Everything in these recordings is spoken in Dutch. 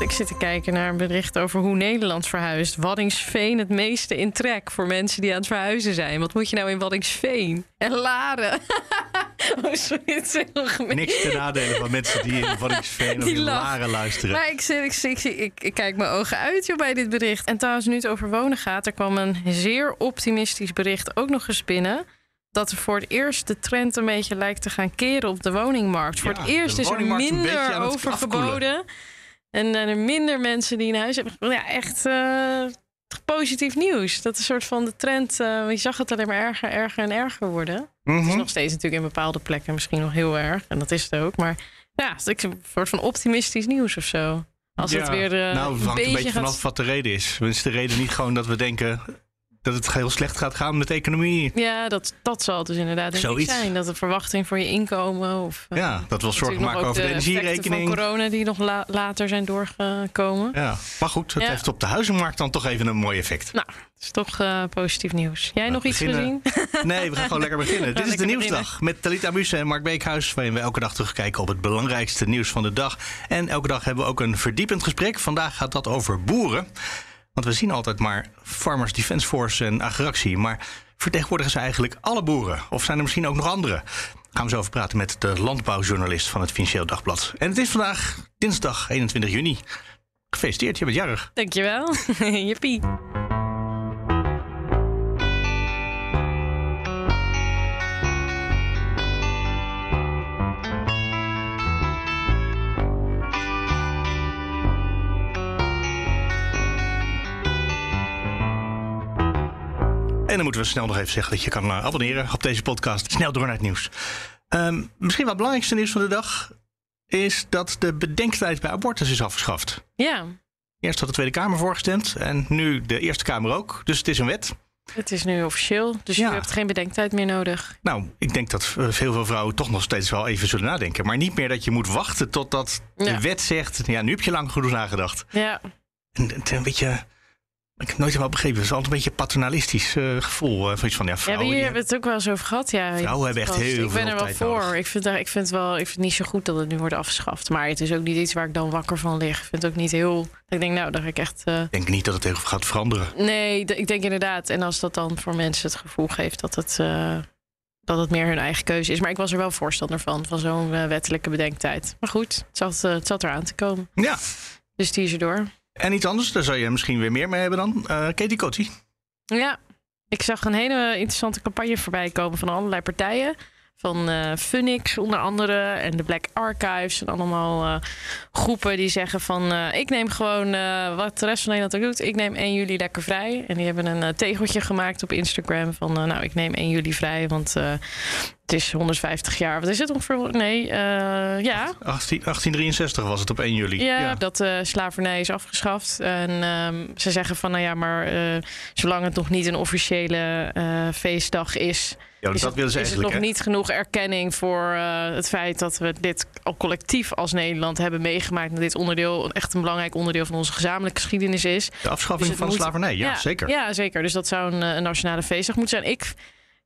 Ik zit te kijken naar een bericht over hoe Nederland verhuist. Waddingsveen het meeste in trek voor mensen die aan het verhuizen zijn. Wat moet je nou in Waddingsveen? En Laren. oh, sorry, het is heel gemeen. Niks te nadelen van mensen die in Waddingsveen of in. Laren luisteren. Maar ik, zit, ik, ik, ik, ik, kijk mijn ogen uit joh, bij dit bericht. En trouwens, nu het over wonen gaat, er kwam een zeer optimistisch bericht ook nog eens binnen. Dat er voor het eerst de trend een beetje lijkt te gaan keren op de woningmarkt. voor het eerst is er minder het En er zijn minder mensen die een huis hebben. Ja, echt eh, positief nieuws. Dat is een soort van de trend. eh, je zag het alleen maar erger, erger en erger worden. Het is Mhm. nog steeds natuurlijk in bepaalde plekken misschien nog heel erg. En dat is het ook. Maar ja, het is een soort van optimistisch nieuws of zo. Als het weer eh, nou, het een hangt beetje, een beetje gaat... vanaf wat de reden is. Is de reden niet gewoon dat we denken dat het heel slecht gaat gaan met de economie? Ja, dat, dat zal dus inderdaad denk ik Zoiets. zijn. Dat de verwachting voor je inkomen... Of, eh, Ja, dat wil zorgen maken over de effecten energierekening. van corona die nog la- later zijn doorgekomen. Ja, maar goed, het Ja. heeft op de huizenmarkt dan toch even een mooi effect. Nou, het is toch eh, positief nieuws. Jij We nog iets gezien? Nee, we gaan gewoon lekker beginnen. Dit is de Nieuwsdag met Talita Muse en Mark Beekhuis... waarin we elke dag terugkijken op het belangrijkste nieuws van de dag. En elke dag hebben we ook een verdiepend gesprek. Vandaag gaat dat over boeren. Want we zien altijd maar Farmers Defence Force en Agractie. Maar vertegenwoordigen ze eigenlijk alle boeren? Of zijn er misschien ook nog andere? Gaan we zo over praten met de landbouwjournalist van het Financieel Dagblad. En het is vandaag dinsdag 21 juni. Gefeliciteerd, je bent jarig. Dankjewel. Jippie. En dan moeten we snel nog even zeggen dat je kan eh, abonneren op deze podcast. Snel door naar het nieuws. Ehm, misschien wel het belangrijkste nieuws van de dag is dat de bedenktijd bij abortus is afgeschaft. Ja, Eerst had de Tweede Kamer voorgestemd en nu de Eerste Kamer ook. Dus het is een wet. het is nu officieel. Dus Ja. je hebt geen bedenktijd meer nodig. Nou, ik denk dat eh, heel veel vrouwen toch nog steeds wel even zullen nadenken. Maar niet meer dat je moet wachten totdat de wet zegt... ja, nu heb je lang genoeg nagedacht. Ja, En het is een beetje... Ik heb het nooit helemaal begrepen. Het is altijd een beetje een paternalistisch eh, gevoel. eh, van iets van, ja, vrouwen... hier hebben we het ook wel eens over gehad. Ja, Vrouwen hebben echt heel Ik ben veel er wel voor. nodig. Ik vind, daar- ik, vind wel, ik vind het niet zo goed dat het nu wordt afgeschaft. Maar het is ook niet iets waar ik dan wakker van lig. Ik vind het ook niet heel... Ik denk, nou, ga ik echt... eh, Ik denk niet dat het heel veel gaat veranderen. Nee, ik denk inderdaad. En als dat dan voor mensen het gevoel geeft dat het, dat het meer hun eigen keuze is. Maar ik was er wel voorstander van, van zo'n wettelijke bedenktijd. Maar goed, het zat, het zat eraan te komen. Ja. Dus die is er door. En iets anders, daar zou je misschien weer meer mee hebben dan. Eh Katie Coty. Ja, ik zag een hele interessante campagne voorbij komen van allerlei partijen. Van eh Funix onder andere en de Black Archives. En allemaal eh, groepen die zeggen van... ik neem gewoon wat de rest van Nederland ook doet. Ik neem 1 juli lekker vrij. En die hebben een tegeltje gemaakt op Instagram van... nou, ik neem 1 juli vrij, want het is 150 jaar. Wat is het ongeveer? Nee, eh, ja. 18, 1863 was het op 1 juli. Ja, dat eh, slavernij is afgeschaft. En ehm, ze zeggen van, nou ja, maar eh, zolang het nog niet een officiële feestdag is, Ja, is, dat het, willen ze is het nog hè? niet genoeg erkenning voor het feit dat we dit al collectief als Nederland hebben meegemaakt. Dat dit onderdeel echt een belangrijk onderdeel van onze gezamenlijke geschiedenis is. De afschaffing Dus van moet- slavernij, ja, zeker. Ja, zeker. Dus dat zou een, een nationale feestdag moeten zijn. Ik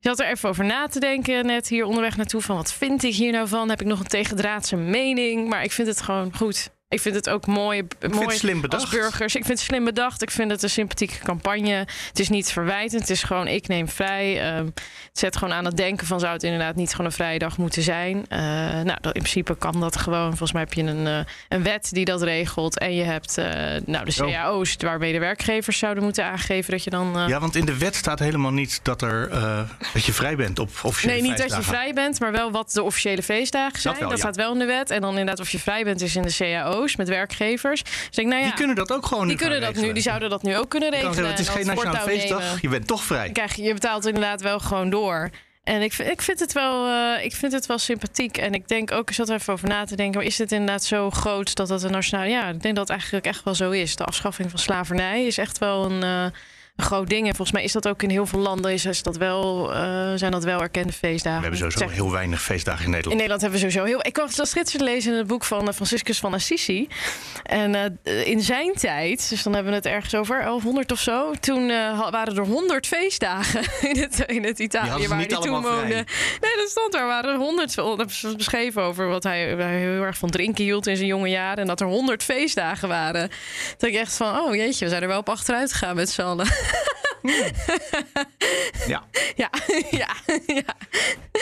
zat er even over na te denken, net hier onderweg naartoe. Van wat vind ik hier nou van? Heb ik nog een tegendraadse mening? Maar ik vind het gewoon goed. Ik vind het ook mooi, mooi het slim als burgers. Ik vind het slim bedacht. Ik vind het een sympathieke campagne. Het is niet verwijtend. Het is gewoon ik neem vrij. Ehm, het zet gewoon aan het denken van zou het inderdaad niet gewoon een vrije dag moeten zijn. Eh, nou, dat, in principe kan dat gewoon. Volgens mij heb je een, eh, een wet die dat regelt. En je hebt eh, nou, de cao's waarmee de werkgevers zouden moeten aangeven dat je dan... Ja, want in de wet staat helemaal niet dat, er, dat je vrij bent op officiële Nee, niet dat je vrij bent, maar wel wat de officiële feestdagen zijn. Dat, wel, ja. staat wel in de wet. En dan inderdaad of je vrij bent is in de cao's met werkgevers. Dus denk, nou ja, Die kunnen dat ook gewoon die, nu kunnen dat nu, die zouden dat nu ook kunnen regelen. zeggen, het is en geen nationale voortouw feestdag, nemen. je bent toch vrij. Krijg je, betaalt inderdaad wel gewoon door. En ik, vind- ik, vind het wel, eh, ik vind het wel sympathiek. En ik denk ook, ik zat er even over na te denken... maar is het inderdaad zo groot dat dat een nationale... Ja, ik denk dat het eigenlijk echt wel zo is. De afschaffing van slavernij is echt wel een, eh, een groot ding. En volgens mij is dat ook in heel veel landen is, is dat wel, eh, zijn dat wel erkende feestdagen. We hebben sowieso Zeg- heel weinig feestdagen in in Nederland. Nederland hebben we sowieso heel. Ik was dat schitterend lezen in het boek van eh, Franciscus van Assisi. En eh, in zijn tijd, dus dan hebben we het ergens over 1100 of zo. Toen waren er 100 feestdagen in het, in het Italië waar hij toen vrij. woonde. Nee, dat stond er. Er waren 100. Dat is beschreven over wat hij, hij heel erg van drinken hield in zijn jonge jaren. En dat er 100 feestdagen waren. Dat ik echt van, oh jeetje, we zijn er wel op achteruit gegaan met z'n allen. Ja. ja, ja, ja.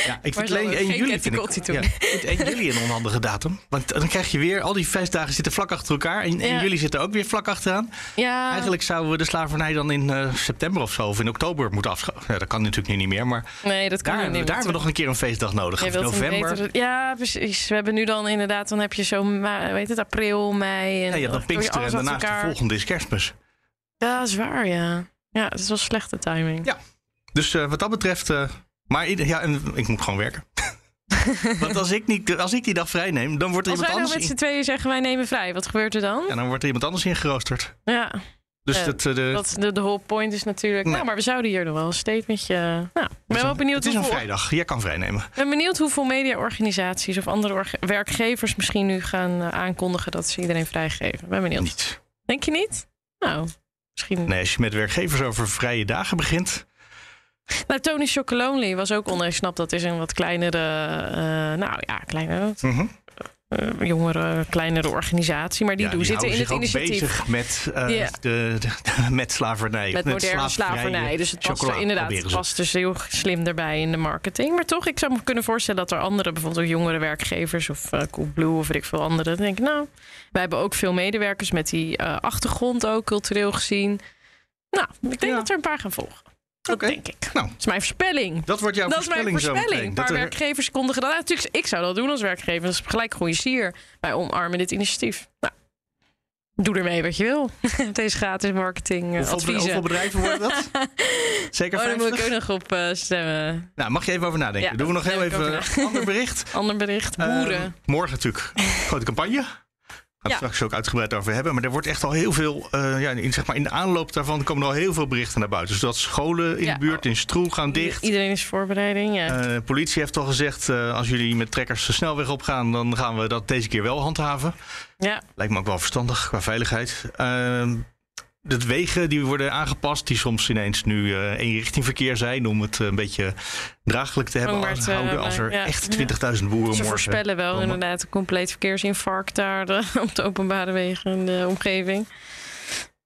Ja, ik vind ze 1 hadden 1 geen juli vind ik, ja, toen. ik vind 1 juli een onhandige datum. Want dan krijg je weer, al die feestdagen zitten vlak achter elkaar. En 1 Ja. juli zit er ook weer vlak achteraan. ja. Eigenlijk zouden we de slavernij dan in eh, september of zo, of in oktober moeten afschaffen. Ja, dat kan natuurlijk nu niet meer, maar Nee, dat kan daar, niet. daar hebben we nog een keer een feestdag nodig. Of november. betere- ja, precies. We hebben nu dan inderdaad, dan heb je zo, weet het, april, mei. En Ja, je hebt dan Pinksteren en daarnaast de volgende is kerstmis. Ja, dat is waar, ja. Ja, het is wel slechte timing. Ja. Dus eh, wat dat betreft. eh, maar ieder- ja, en ik moet gewoon werken. Want als ik, niet, als ik die dag vrij neem, dan wordt er Als wij iemand nou anders met z'n tweeën zeggen wij nemen vrij, wat gebeurt er dan? ja, dan wordt er iemand anders ingeroosterd. Ja, Dus dat, eh, de, dat, de, de whole point is natuurlijk... Nee. Nou, maar we zouden hier nog wel een statementje... Nou, ik ben wel benieuwd Het is een vrijdag. Jij kan vrij nemen. Ik ben benieuwd hoeveel mediaorganisaties of andere werkgevers misschien nu gaan aankondigen dat ze iedereen vrijgeven. Ben benieuwd. Niet. Denk je niet? Nou, misschien. Nee, als je met werkgevers over vrije dagen begint. Nou, Tony Chocolonely was ook onder. Ik snap dat is een wat kleinere, eh, nou ja, kleinere, mhm. Eh, jongere, kleinere organisatie. Maar die, Ja, doen, zitten in het initiatief. bezig met, eh, Ja. de, de- met slavernij. Met moderne slavernij. Dus het past er inderdaad het past dus heel slim erbij in de marketing. Maar toch, ik zou me kunnen voorstellen dat er andere, bijvoorbeeld ook jongere werkgevers of eh Coolblue of weet ik veel andere. Dan denk ik, nou, wij hebben ook veel medewerkers met die eh, achtergrond ook, cultureel gezien. Nou, ik denk Ja. dat er een paar gaan volgen. Dat Oké. denk ik. Nou, Dat is mijn voorspelling. dat wordt jouw Dat is mijn voorspelling voorspelling. Een Dat paar er- werkgevers kondigen dat. uit. Natuurlijk, ik zou dat doen als werkgever. Dat is gelijk goede sier. Wij omarmen dit initiatief. Nou, doe ermee wat je wil. Deze gratis marketing eh, hoeveel, adviezen. hoeveel bedrijven worden dat? Zeker Oh, daar moet 50? ik ook nog op eh, stemmen. Nou, mag je even over nadenken. Ja, Doen we nog heel even ander bericht. Ander bericht. Boeren. Ehm, morgen natuurlijk grote campagne. Gaan we Ja. straks ook uitgebreid over hebben. Maar er wordt echt al heel veel, eh, ja, in, zeg maar in de aanloop daarvan komen er al heel veel berichten naar buiten. Dus dat scholen in Ja. de buurt in Stroe gaan dicht. Iedereen is voorbereiding. Ja. Eh, politie heeft al gezegd, eh, als jullie met trekkers de snelweg opgaan, dan gaan we dat deze keer wel handhaven. ja. Lijkt me ook wel verstandig qua veiligheid. De wegen die worden aangepast, die soms ineens nu eh eenrichtingverkeer zijn, om het eh, een beetje draaglijk te hebben. Als er ja. echt 20.000 boeren Ze morgen voorspellen wel komen. inderdaad een compleet verkeersinfarct daar de- op de openbare wegen in de omgeving.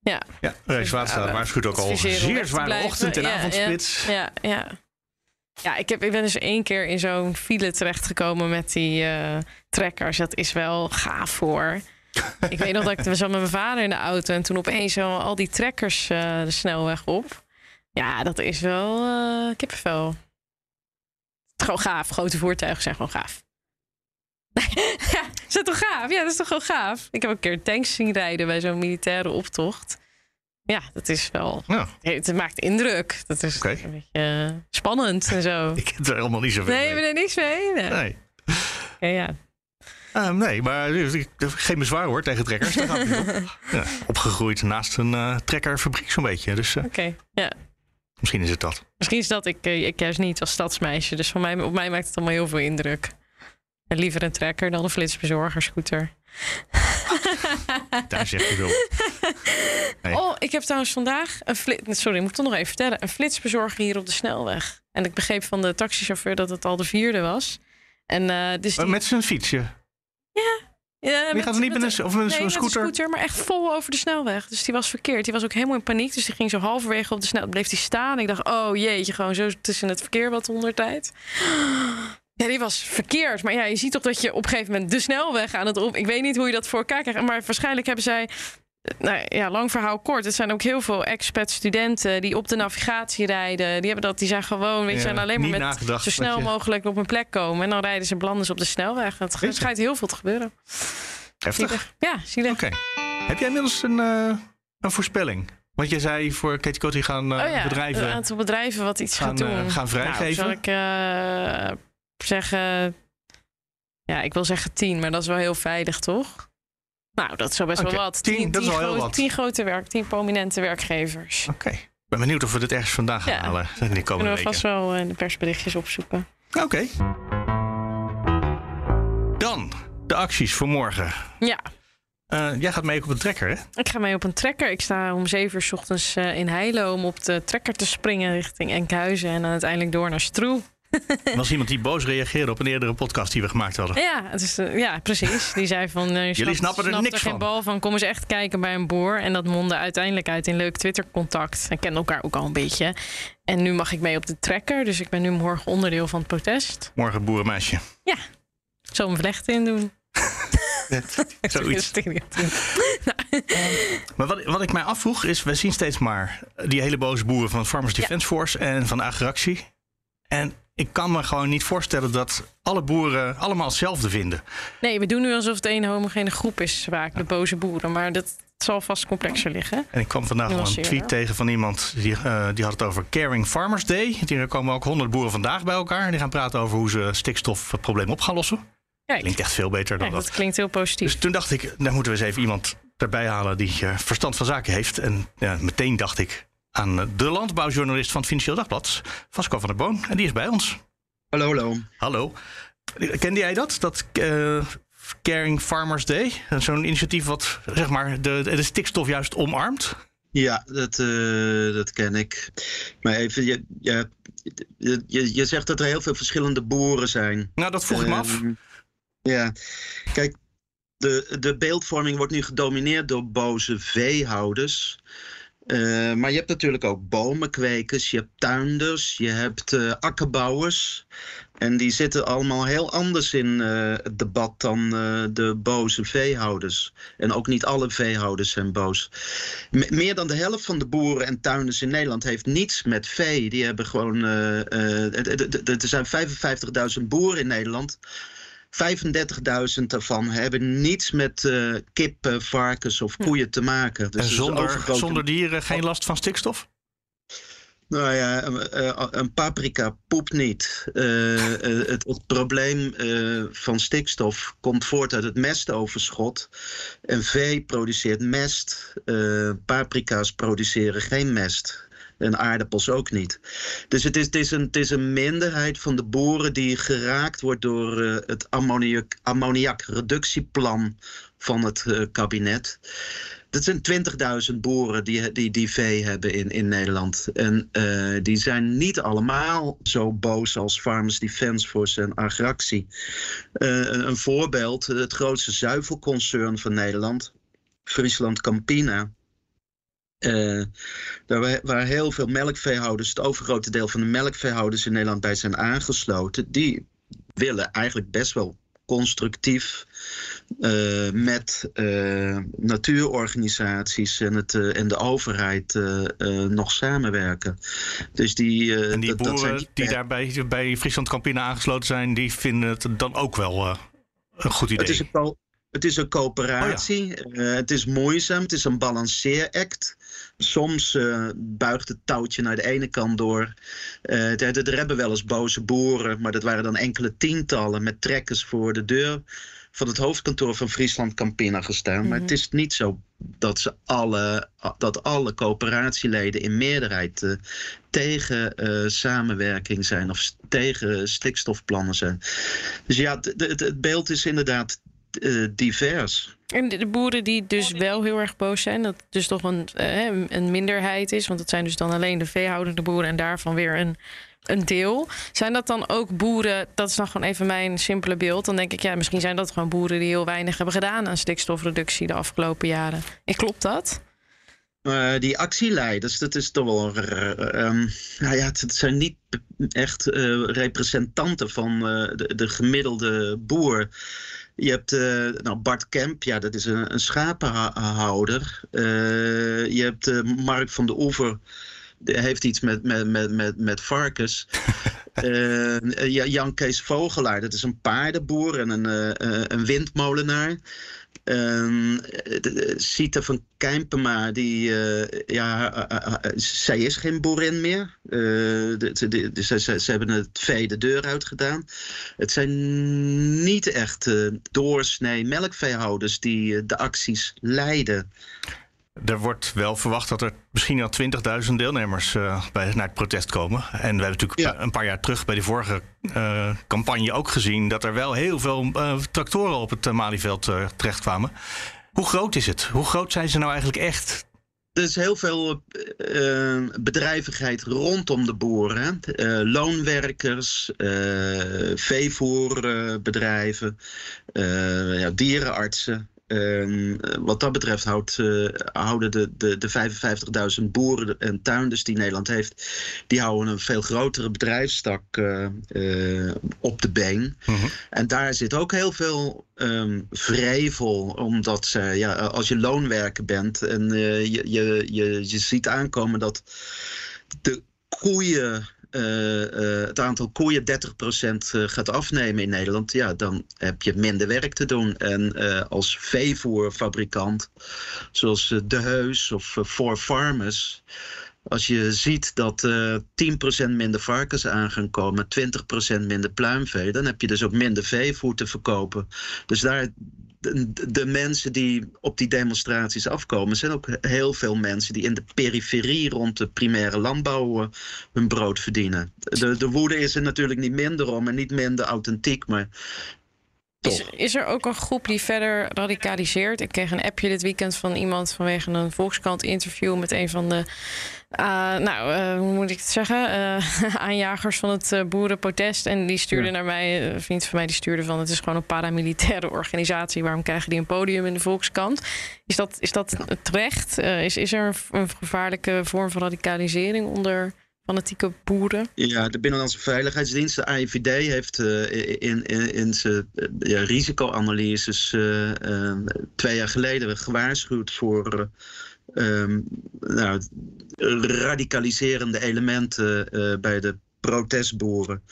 Ja, Ja, Rijkswaterstaat Ja, waarschuwt ook al zeer zware ochtend- en Ja, avondspits. Ja, ja. Ja, ik, heb, ik ben dus één keer in zo'n file terechtgekomen met die eh, trekkers. Dat is wel gaaf hoor. Ik weet nog dat ik was met mijn vader in de auto en toen opeens zo al die trekkers eh, de snelweg op. Ja, dat is wel eh kippenvel. Gewoon gaaf. Grote voertuigen zijn gewoon gaaf. ja, is dat toch gaaf? Ja, dat is toch gewoon gaaf? Ik heb een keer tanks zien rijden bij zo'n militaire optocht. Ja, dat is wel Ja, het maakt indruk. Dat is een beetje eh, spannend en zo. ik heb er helemaal niet zoveel Nee, mee. we er niks mee. Nee. Nee. Ja. Ehm, nee, maar ik- geen bezwaar hoor tegen trekkers. Daar gaat om. ja, opgegroeid naast een eh, trekkerfabriek zo'n beetje. Dus eh, Oké, ja. misschien is het dat. Misschien is dat ik, eh, ik juist niet als stadsmeisje. Dus voor mij, op mij maakt het allemaal heel veel indruk. En liever een trekker dan een flitsbezorger scooter. Daar zeg je wel. Nee. Oh, ik heb trouwens vandaag een flits... Sorry, ik moet het toch nog even vertellen. Een flitsbezorger hier op de snelweg. En ik begreep van de taxichauffeur dat het al de vierde was. En eh dus die, Maar Met zijn fietsje. Ja, Die gaat er niet met een, of met Nee, een met scooter. een scooter, maar echt vol over de snelweg. Dus die was verkeerd. Die was ook helemaal in paniek. Dus die ging zo halverwege op de snelweg. Bleef die staan. Ik dacht, oh jeetje, gewoon zo tussen het verkeer wat onder tijd. Ja, die was verkeerd. Maar ja, je ziet toch dat je op een gegeven moment de snelweg aan het op. Ik weet niet hoe je dat voor elkaar krijgt. Maar waarschijnlijk hebben zij. Nou ja, lang verhaal kort. Het zijn ook heel veel expat-studenten die op de navigatie rijden. Die hebben dat, die zijn gewoon, weet Ja, zijn alleen maar met zo snel je- mogelijk op een plek komen. En dan rijden ze belanden ze op de snelweg. Het schijnt heel veel te gebeuren. Heftig. Zielig. Ja, zielig. Oké. Heb jij inmiddels een, eh, een voorspelling? Want je zei voor Katie Coty gaan eh, oh ja, bedrijven... een aantal bedrijven wat iets gaan, gaat doen. eh, gaan vrijgeven. Nou, zal ik zeggen... Ja, ik wil zeggen tien, maar dat is wel heel veilig, toch? Nou, dat is wel best wel wat. tien, dat is wel heel wat. Tien grote werk, tien prominente werkgevers. Oké. Ik ben benieuwd of we dit ergens vandaan gaan Ja. halen in de komende Kunnen we weken. vast wel eh, de persberichtjes opzoeken. Oké. Dan de acties voor morgen. Ja, Eh, jij gaat mee op een trekker, hè? ik ga mee op een trekker. Ik sta om 7 uur 's ochtends eh, in Heilo om op de trekker te springen richting Enkhuizen en dan uiteindelijk door naar Stroe. Er was iemand die boos reageerde op een eerdere podcast die we gemaakt hadden. Ja, het is, eh, ja precies. Die zei van... eh, snapt- snappen er snapt niks geen van. bal van. Kom eens echt kijken bij een boer. En dat mondde uiteindelijk uit in leuk Twitter-contact. We kennen elkaar ook al een beetje. En nu mag ik mee op de trekker. Dus ik ben nu morgen onderdeel van het protest. Morgen boerenmeisje. Ja, zo mijn vlechten in doen. Zoiets. Maar wat, wat ik mij afvroeg is, we zien steeds maar die hele boze boeren van Farmers Defence Force en van de agractie. En ik kan me gewoon niet voorstellen dat alle boeren allemaal hetzelfde vinden. Nee, we doen nu alsof het een homogene groep is, vaak de boze boeren. Maar dat zal vast complexer liggen. En ik kwam vandaag nog een tweet tegen van iemand die, eh, die had het over Caring Farmers Day. Hier komen ook 100 boeren vandaag bij elkaar. En die gaan praten over hoe ze stikstofprobleem op gaan lossen. Kijk, Klinkt echt veel beter dan kijk, dat. dat klinkt heel positief. Dus toen dacht ik, daar moeten we eens even iemand erbij halen die eh, verstand van zaken heeft. En ja, meteen dacht ik aan de landbouwjournalist van het Financieel Dagblad, Vasco van der Boon. En die is bij ons. Hallo, hallo. Hallo. Kende jij dat? Dat eh, Caring Farmers Day? Zo'n initiatief wat zeg maar, de, de stikstof juist omarmt? Ja, dat, eh, dat ken ik. Maar even, je, je, je, je zegt dat er heel veel verschillende boeren zijn. Nou, dat vroeg ik me af. Ehm, Ja, kijk, de, de beeldvorming wordt nu gedomineerd door boze veehouders. Eh, maar je hebt natuurlijk ook bomenkwekers, je hebt tuinders, je hebt eh, akkerbouwers. En die zitten allemaal heel anders in eh, het debat dan de boze veehouders. En ook niet alle veehouders zijn boos. Me- meer dan de helft van de boeren en tuinders in Nederland heeft niets met vee. Die hebben gewoon. er zijn 55.000 boeren in Nederland. 35.000 daarvan hebben niets met eh, kippen, varkens of koeien te maken. Dus en zonder, overgrote- zonder dieren geen last van stikstof? nou ja, een, eh, een paprika poept niet. Eh, eh, het, het probleem eh, van stikstof komt voort uit het mestoverschot. En vee produceert mest. Eh, paprika's produceren geen mest. En aardappels ook niet. Dus het is, het, is een, het is een minderheid van de boeren die geraakt wordt door eh, het ammoniak, ammoniakreductieplan van het eh, kabinet. Dat zijn 20.000 boeren die, die, die vee hebben in, in Nederland. En eh, die zijn niet allemaal zo boos als Farmers Defence Force en Agractie. Een, een voorbeeld, het grootste zuivelconcern van Nederland, Friesland Campina. Eh, daar waar heel veel melkveehouders, het overgrote deel van de melkveehouders in Nederland bij zijn aangesloten, die willen eigenlijk best wel constructief eh, met eh, natuurorganisaties en, het, en de overheid nog samenwerken. Dus die, En die dat- dat zijn boeren die daar bij, Friesland Campina aangesloten zijn, die vinden het dan ook wel een goed idee. Het is een, het is een coöperatie. Het is moeizaam. Het is een balanceeract. Soms eh, buigt het touwtje naar de ene kant door. Eh, er, er- hebben wel eens boze boeren, maar dat waren dan enkele tientallen met trekkers voor de deur van het hoofdkantoor van Friesland Campina gestaan. Maar het is niet zo dat, ze alle, dat alle coöperatieleden in meerderheid eh, tegen samenwerking zijn of tegen stikstofplannen zijn. Dus ja, het beeld is inderdaad eh, divers. En de boeren die dus wel heel erg boos zijn, dat dus toch een, eh, een minderheid is, want het zijn dus dan alleen de veehoudende boeren en daarvan weer een, een deel. Zijn dat dan ook boeren, dat is dan gewoon even mijn simpele beeld, dan denk ik, ja, misschien zijn dat gewoon boeren die heel weinig hebben gedaan aan stikstofreductie de afgelopen jaren. En klopt dat? Eh, die actieleiders, dat is toch wel. eh, ehm, nou ja, het, het zijn niet echt representanten van de, de gemiddelde boer. Je hebt eh, nou Bart Kemp, ja, dat is een, een schapenhouder. Eh, je hebt eh, Mark van de Oever, die heeft iets met, met, met, met, met varkens. Ja, Jan Kees Vogelaar, dat is een paardenboer en een, een windmolenaar. Ehm de- de- Sita van Kijmpema, die, eh, ja, eh, eh, zij is geen boerin meer. Ze, hebben het vee de deur uitgedaan. Het zijn niet echt doorsnee melkveehouders die de acties leiden. Er wordt wel verwacht dat er misschien al 20.000 deelnemers uh, bij, naar het protest komen. En we hebben natuurlijk een paar jaar terug bij de vorige uh, campagne ook gezien dat er wel heel veel uh, tractoren op het Malieveld terechtkwamen. Hoe groot is het? Hoe groot zijn ze nou eigenlijk echt? Er is heel veel bedrijvigheid rondom de boeren. Loonwerkers, veevoerbedrijven, ja, dierenartsen. Um, wat dat betreft houdt, uh, houden de, de, de 55.000 boeren en tuinders die Nederland heeft, die houden een veel grotere bedrijfstak uh, uh, op de been. -huh. Mhm. En daar zit ook heel veel um, vrevel, omdat ze, ja, als je loonwerker bent en je, je, je, je ziet aankomen dat de koeien het aantal koeien 30% uh, gaat afnemen in Nederland, ja, dan heb je minder werk te doen. En als veevoerfabrikant, zoals De Heus of Four Farmers, als je ziet dat 10% minder varkens aan gaan komen, 20% minder pluimvee, dan heb je dus ook minder veevoer te verkopen. Dus daar, de, mensen die op die demonstraties afkomen, zijn ook heel veel mensen die in de periferie rond de primaire landbouw uh, hun brood verdienen. De, de woede is er natuurlijk niet minder om en niet minder authentiek, maar is, is, er ook een groep die verder radicaliseert? Ik kreeg een appje dit weekend van iemand vanwege een Volkskrant interview met een van de uh, nou, uh, hoe moet ik het zeggen? Uh, aanjagers van het boerenprotest. En die stuurde naar mij, een vriend van mij, die stuurde van: het is gewoon een paramilitaire organisatie. Waarom krijgen die een podium in de Volkskant? Is dat, is dat terecht? is, is er een gevaarlijke vorm van radicalisering onder fanatieke boeren? Ja, de Binnenlandse Veiligheidsdienst, de AIVD, heeft in, in, in zijn ja, risicoanalyses twee jaar geleden gewaarschuwd voor um, nou, radicaliserende elementen bij de protestboeren.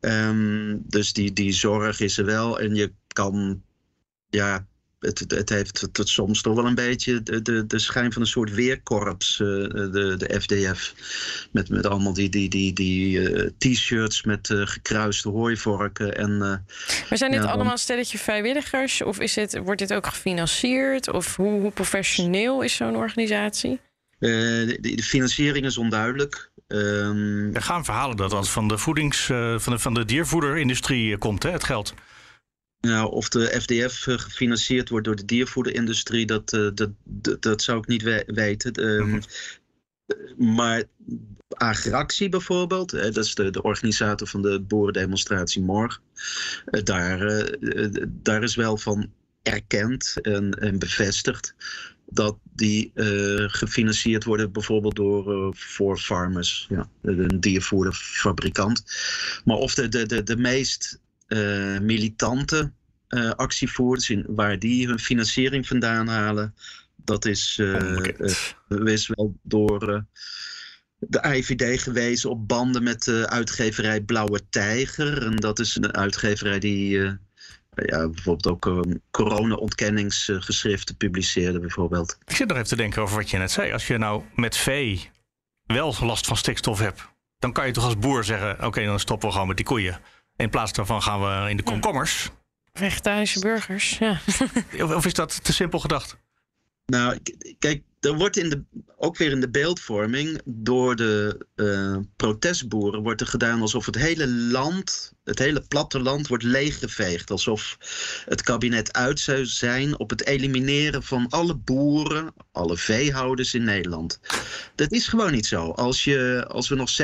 Um, dus die, die zorg is er wel. En je kan ja, het, het heeft het, soms toch wel een beetje de, de, de schijn van een soort weerkorps, uh, de, de FDF. Met, met allemaal die, die, die, die uh, t-shirts met uh, gekruiste hooivorken. En, maar zijn dit ja, allemaal stelletje vrijwilligers? Of is dit, wordt dit ook gefinancierd? Of hoe, hoe professioneel is zo'n organisatie? De, de, financiering is onduidelijk. Um, er gaan verhalen dat dat van de, voedings, van de, van de diervoederindustrie komt, hè, het geld. Nou, of de FDF eh, gefinancierd wordt door de diervoederindustrie, dat, uh, dat, dat, dat, zou ik niet we weten. Um, mm -hmm. Maar Agractie bijvoorbeeld, hè, dat is de, de organisator van de boerendemonstratie morgen. Daar, daar is wel van erkend en, en bevestigd dat die gefinancierd worden bijvoorbeeld door voor farmers, ja, een diervoederfabrikant. Maar of de, de, de, de meest uh, militante uh, actievoerders, in, waar die hun financiering vandaan halen, dat is, uh, is wel door de IVD gewezen op banden met de uitgeverij Blauwe Tijger. En dat is een uitgeverij die ja, bijvoorbeeld ook corona-ontkenningsgeschriften publiceerde, bijvoorbeeld. Ik zit nog even te denken over wat je net zei. Als je nou met vee wel last van stikstof hebt, dan kan je toch als boer zeggen: oké, dan stoppen we gewoon met die koeien. In plaats daarvan gaan we in de komkommers. Vegetarische burgers, ja. of is dat te simpel gedacht? Nou, kijk, er wordt in de, ook weer in de beeldvorming door de uh, protestboeren wordt er gedaan alsof het hele land, het hele platteland wordt leeggeveegd. Alsof het kabinet uit zou zijn op het elimineren van alle boeren, alle veehouders in Nederland. Dat is gewoon niet zo. Als, je, als we nog 70%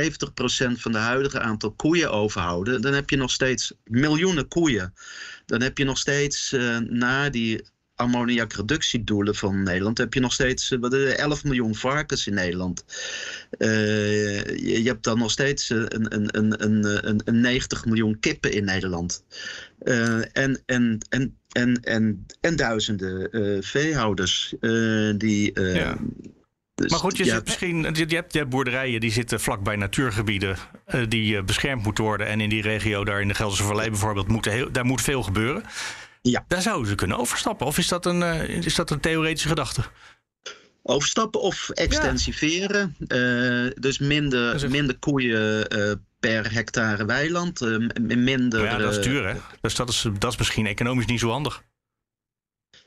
van de huidige aantal koeien overhouden, dan heb je nog steeds miljoenen koeien. Dan heb je nog steeds uh, na die ammoniakreductiedoelen van Nederland heb je nog steeds 11 eh, miljoen varkens in Nederland. Uh, je, je, hebt dan nog steeds eh, een, een, een, een, een 90 miljoen kippen in Nederland. Uh, en, en, en, en, en, en duizenden veehouders die. Ja. Dus, maar goed, je, ja, zit misschien, je, hebt, je hebt boerderijen die zitten vlakbij natuurgebieden die beschermd moeten worden. En in die regio, daar in de Gelderse Vallei bijvoorbeeld, moet heel, daar moet veel gebeuren. Ja. Daar zouden ze kunnen overstappen. Of is dat een, uh, is dat een theoretische gedachte? Overstappen of extensiveren. Ja. Uh, dus minder, minder koeien uh, per hectare weiland. minder, ja, dat is duur hè. Dus dat is, dat is misschien economisch niet zo handig.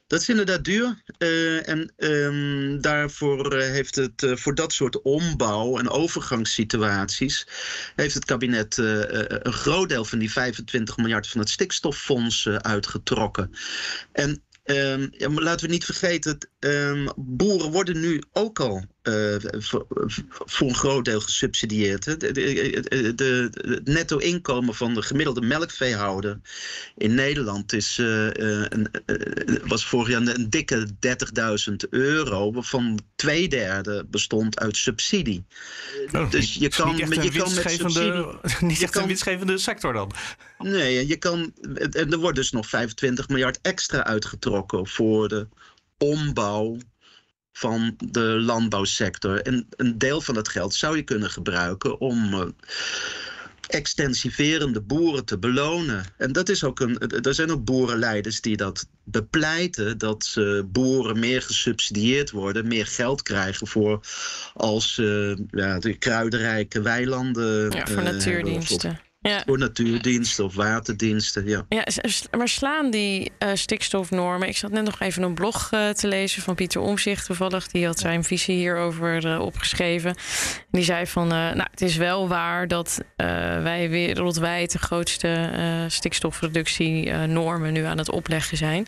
Dat is inderdaad duur. Uh, en um, daarvoor heeft het uh, voor dat soort ombouw- en overgangssituaties heeft het kabinet een groot deel van die 25 miljard van het stikstoffonds uitgetrokken. En maar laten we niet vergeten, um, boeren worden nu ook al uh, voor, voor, een groot deel gesubsidieerd. De, de, de, het netto inkomen van de gemiddelde melkveehouder in Nederland is, uh, een, was vorig jaar een dikke 30.000 euro, waarvan twee derde bestond uit subsidie. Oh, dus je kan, niet je kan met subsidie. Niet echt kan, een winstgevende sector dan. Nee, je kan, en er wordt dus nog 25 miljard extra uitgetrokken voor de ombouw van de landbouwsector. En een deel van dat geld zou je kunnen gebruiken om uh, extensiverende boeren te belonen. En dat is ook een. Er zijn ook boerenleiders die dat bepleiten: dat uh, boeren meer gesubsidieerd worden, meer geld krijgen voor als uh, ja, de kruidenrijke weilanden. Ja, voor natuurdiensten. Ja. Voor natuurdiensten of waterdiensten, ja. ja maar slaan die uh, stikstofnormen... Ik zat net nog even een blog uh, te lezen van Pieter Omzicht toevallig. Die had zijn visie hierover uh, opgeschreven. Die zei van, nou, het is wel waar dat wij wereldwijd... de grootste stikstofreductienormen nu aan het opleggen zijn.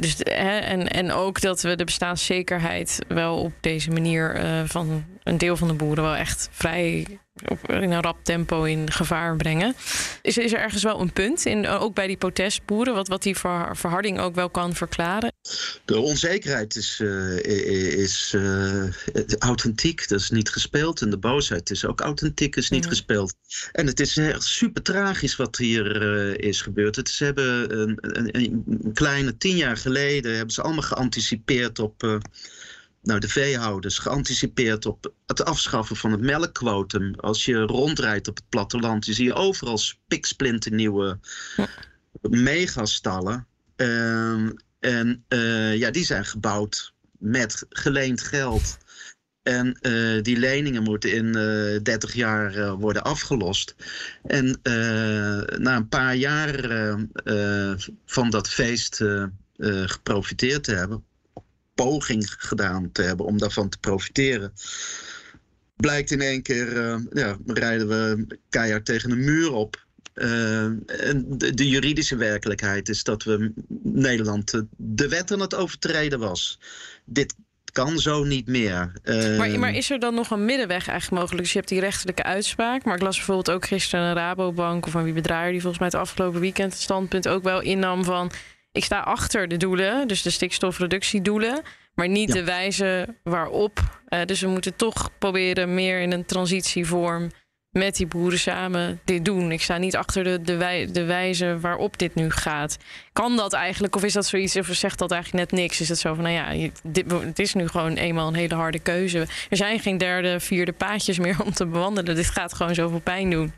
Dus, hè, en, en ook dat we de bestaanszekerheid wel op deze manier van een deel van de boeren wel echt vrij op, in een rap tempo in gevaar brengen. Is, is er ergens wel een punt, in, ook bij die protestboeren, wat, wat die verharding ook wel kan verklaren? De onzekerheid is, uh, is uh, authentiek, dat is niet gespeeld. En de boosheid is ook authentiek, is niet mm. gespeeld. En het is echt super tragisch wat hier uh, is gebeurd. Het, ze hebben een, een, een, kleine tien jaar geleden hebben ze allemaal geanticipeerd op nou, de veehouders geanticipeerd op het afschaffen van het melkquotum. Als je rondrijdt op het platteland, zie je overal spiksplinternieuwe ja. megastallen. Uh, en uh, ja, die zijn gebouwd met geleend geld. En uh, die leningen moeten in uh, eh, 30 jaar worden afgelost. En na een paar jaar van dat feest geprofiteerd te hebben, poging gedaan te hebben om daarvan te profiteren. Blijkt in één keer, uh, ja, rijden we keihard tegen een muur op. Uh, en de, de, juridische werkelijkheid is dat we Nederland de wet aan het overtreden was. Dit kan zo niet meer. Maar, maar, is er dan nog een middenweg eigenlijk mogelijk? Dus je hebt die rechterlijke uitspraak. Maar ik las bijvoorbeeld ook gisteren een Rabobank of een wie bedraaier die volgens mij het afgelopen weekend het standpunt ook wel innam van ik sta achter de doelen, dus de stikstofreductiedoelen, maar niet de wijze waarop. Uh, dus we moeten toch proberen meer in een transitievorm met die boeren samen dit doen. Ik sta niet achter de, de, wij, de wijze waarop dit nu gaat. Kan dat eigenlijk, of is dat zoiets, of zegt dat eigenlijk net niks? Is het zo van, nou ja, dit, het is nu gewoon eenmaal een hele harde keuze. Er zijn geen derde, vierde paadjes meer om te bewandelen. Dit gaat gewoon zoveel pijn doen.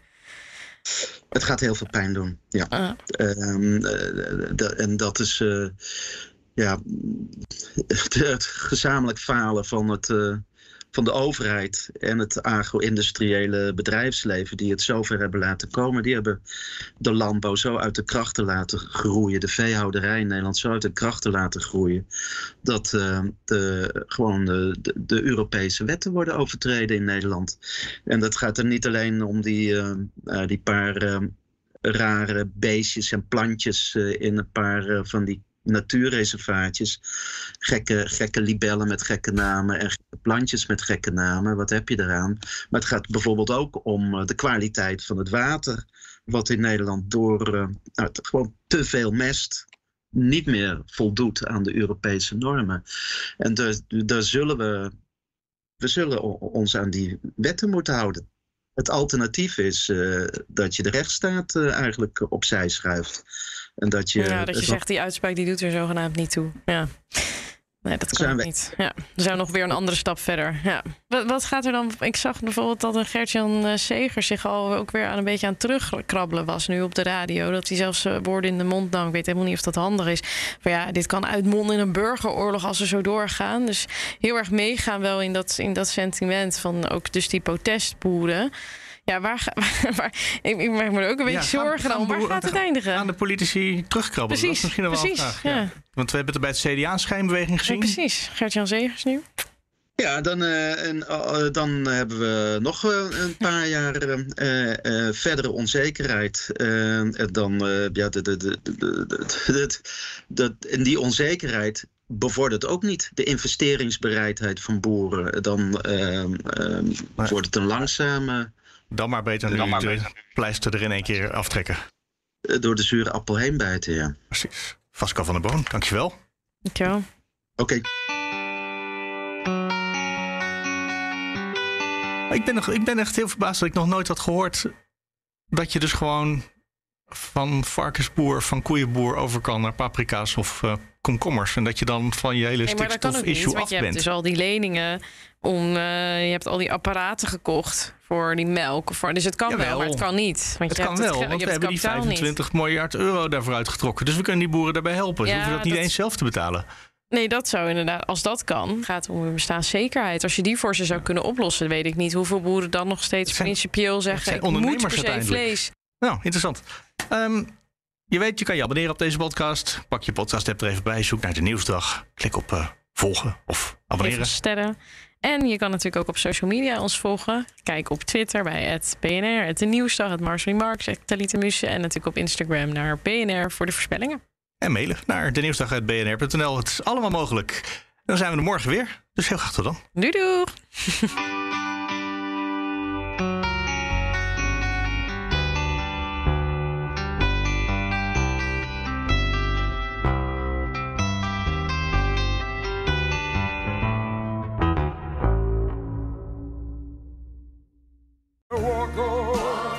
Het gaat heel veel pijn doen, ja. Ah. Um, de, en dat is uh, ja, het, gezamenlijk falen van het, uh, van de overheid en het agro-industriële bedrijfsleven die het zover hebben laten komen. Die hebben de landbouw zo uit de krachten laten groeien, de veehouderij in Nederland zo uit de krachten laten groeien, dat uh, de, gewoon de, de, Europese wetten worden overtreden in Nederland. En dat gaat er niet alleen om die, uh, die paar rare beestjes en plantjes in een paar van die natuurreservaatjes. Gekke, gekke libellen met gekke namen en gekke plantjes met gekke namen. Wat heb je eraan? Maar het gaat bijvoorbeeld ook om eh, de kwaliteit van het water. Wat in Nederland door uh, nou, gewoon te veel mest niet meer voldoet aan de Europese normen. En daar, zullen we, we zullen ons aan die wetten moeten houden. Het alternatief is uh, dat je de rechtsstaat eigenlijk opzij schuift. En dat je, ja, dat je zegt, die uitspraak die doet er zogenaamd niet toe. Ja. Nee, dat kan niet. Ja, we zijn nog weer een andere stap verder. Ja. Wat, wat gaat er dan? Ik zag bijvoorbeeld dat een Gertjan uh, Seger zich al ook weer aan een beetje aan terugkrabbelen was nu op de radio. Dat hij zelfs uh, woorden in de mond nam. Ik weet helemaal niet of dat handig is. Maar ja, dit kan uitmonden in een burgeroorlog als we zo doorgaan. Dus heel erg meegaan wel in dat, in dat sentiment van ook dus die protestboeren Ja, waar, waar, ik, ik maak me er ook een beetje Ja, zorgen gaan om. Waar gaat het eindigen? Aan de politici terugkrabbelen. dat is Precies, misschien wel een precies, vraag. ja. Want we hebben het er bij het CDA een schijnbeweging Ja, gezien. precies. Gert-Jan Zegers nu. Ja, dan, eh, en, eh, dan hebben we nog eh, een paar jaar eh, eh, verdere onzekerheid. Eh, en dan, eh, ja, de, de, de, de, de, de- de- en die onzekerheid bevordert ook niet de investeringsbereidheid van boeren. Dan wordt het een langzame, Dan maar beter nu Dan maar de beter. pleister er in één keer aftrekken. eh, door de zure appel heen bijten, ja. Precies. Vasco van der Boon, dankjewel. Dankjewel. Oké. Ik ben, nog, ik ben echt heel verbaasd dat ik nog nooit had gehoord dat je dus gewoon van varkensboer, van koeienboer over kan naar paprika's of eh, komkommers. En dat je dan van je hele Nee, stikstof-issue af je hebt bent. dus al die leningen om, eh, je hebt al die apparaten gekocht voor die melk. Voor, dus het kan Jawel. wel, maar het kan niet. Want Het je kan hebt wel, het, want we hebben die het kapitaal niet. 25 miljard euro daarvoor uitgetrokken. Dus we kunnen die boeren daarbij helpen. Ze Ja, hoeven dat niet dat- eens zelf te betalen. Nee, dat zou inderdaad, als dat kan, gaat om hun bestaanszekerheid. Als je die voor ze zou kunnen oplossen, weet ik niet hoeveel boeren dan nog steeds zijn- principieel zeggen: ik moet per se vlees. Nou, interessant. Ehm, je weet, je kan je abonneren op deze podcast. Pak je podcast-app er even bij. Zoek naar de nieuwsdag. Klik op eh, volgen of abonneren. sterren. En je kan natuurlijk ook op social media ons volgen. Kijk op Twitter bij het BNR, het De Nieuwsdag, het Marcelie Marks, het Talita Muse. En natuurlijk op Instagram naar BNR voor de voorspellingen. En mailen naar de nieuwsdag.bnr.nl. Het is allemaal mogelijk. Dan zijn we er morgen weer. Dus heel graag tot dan. Doei doei!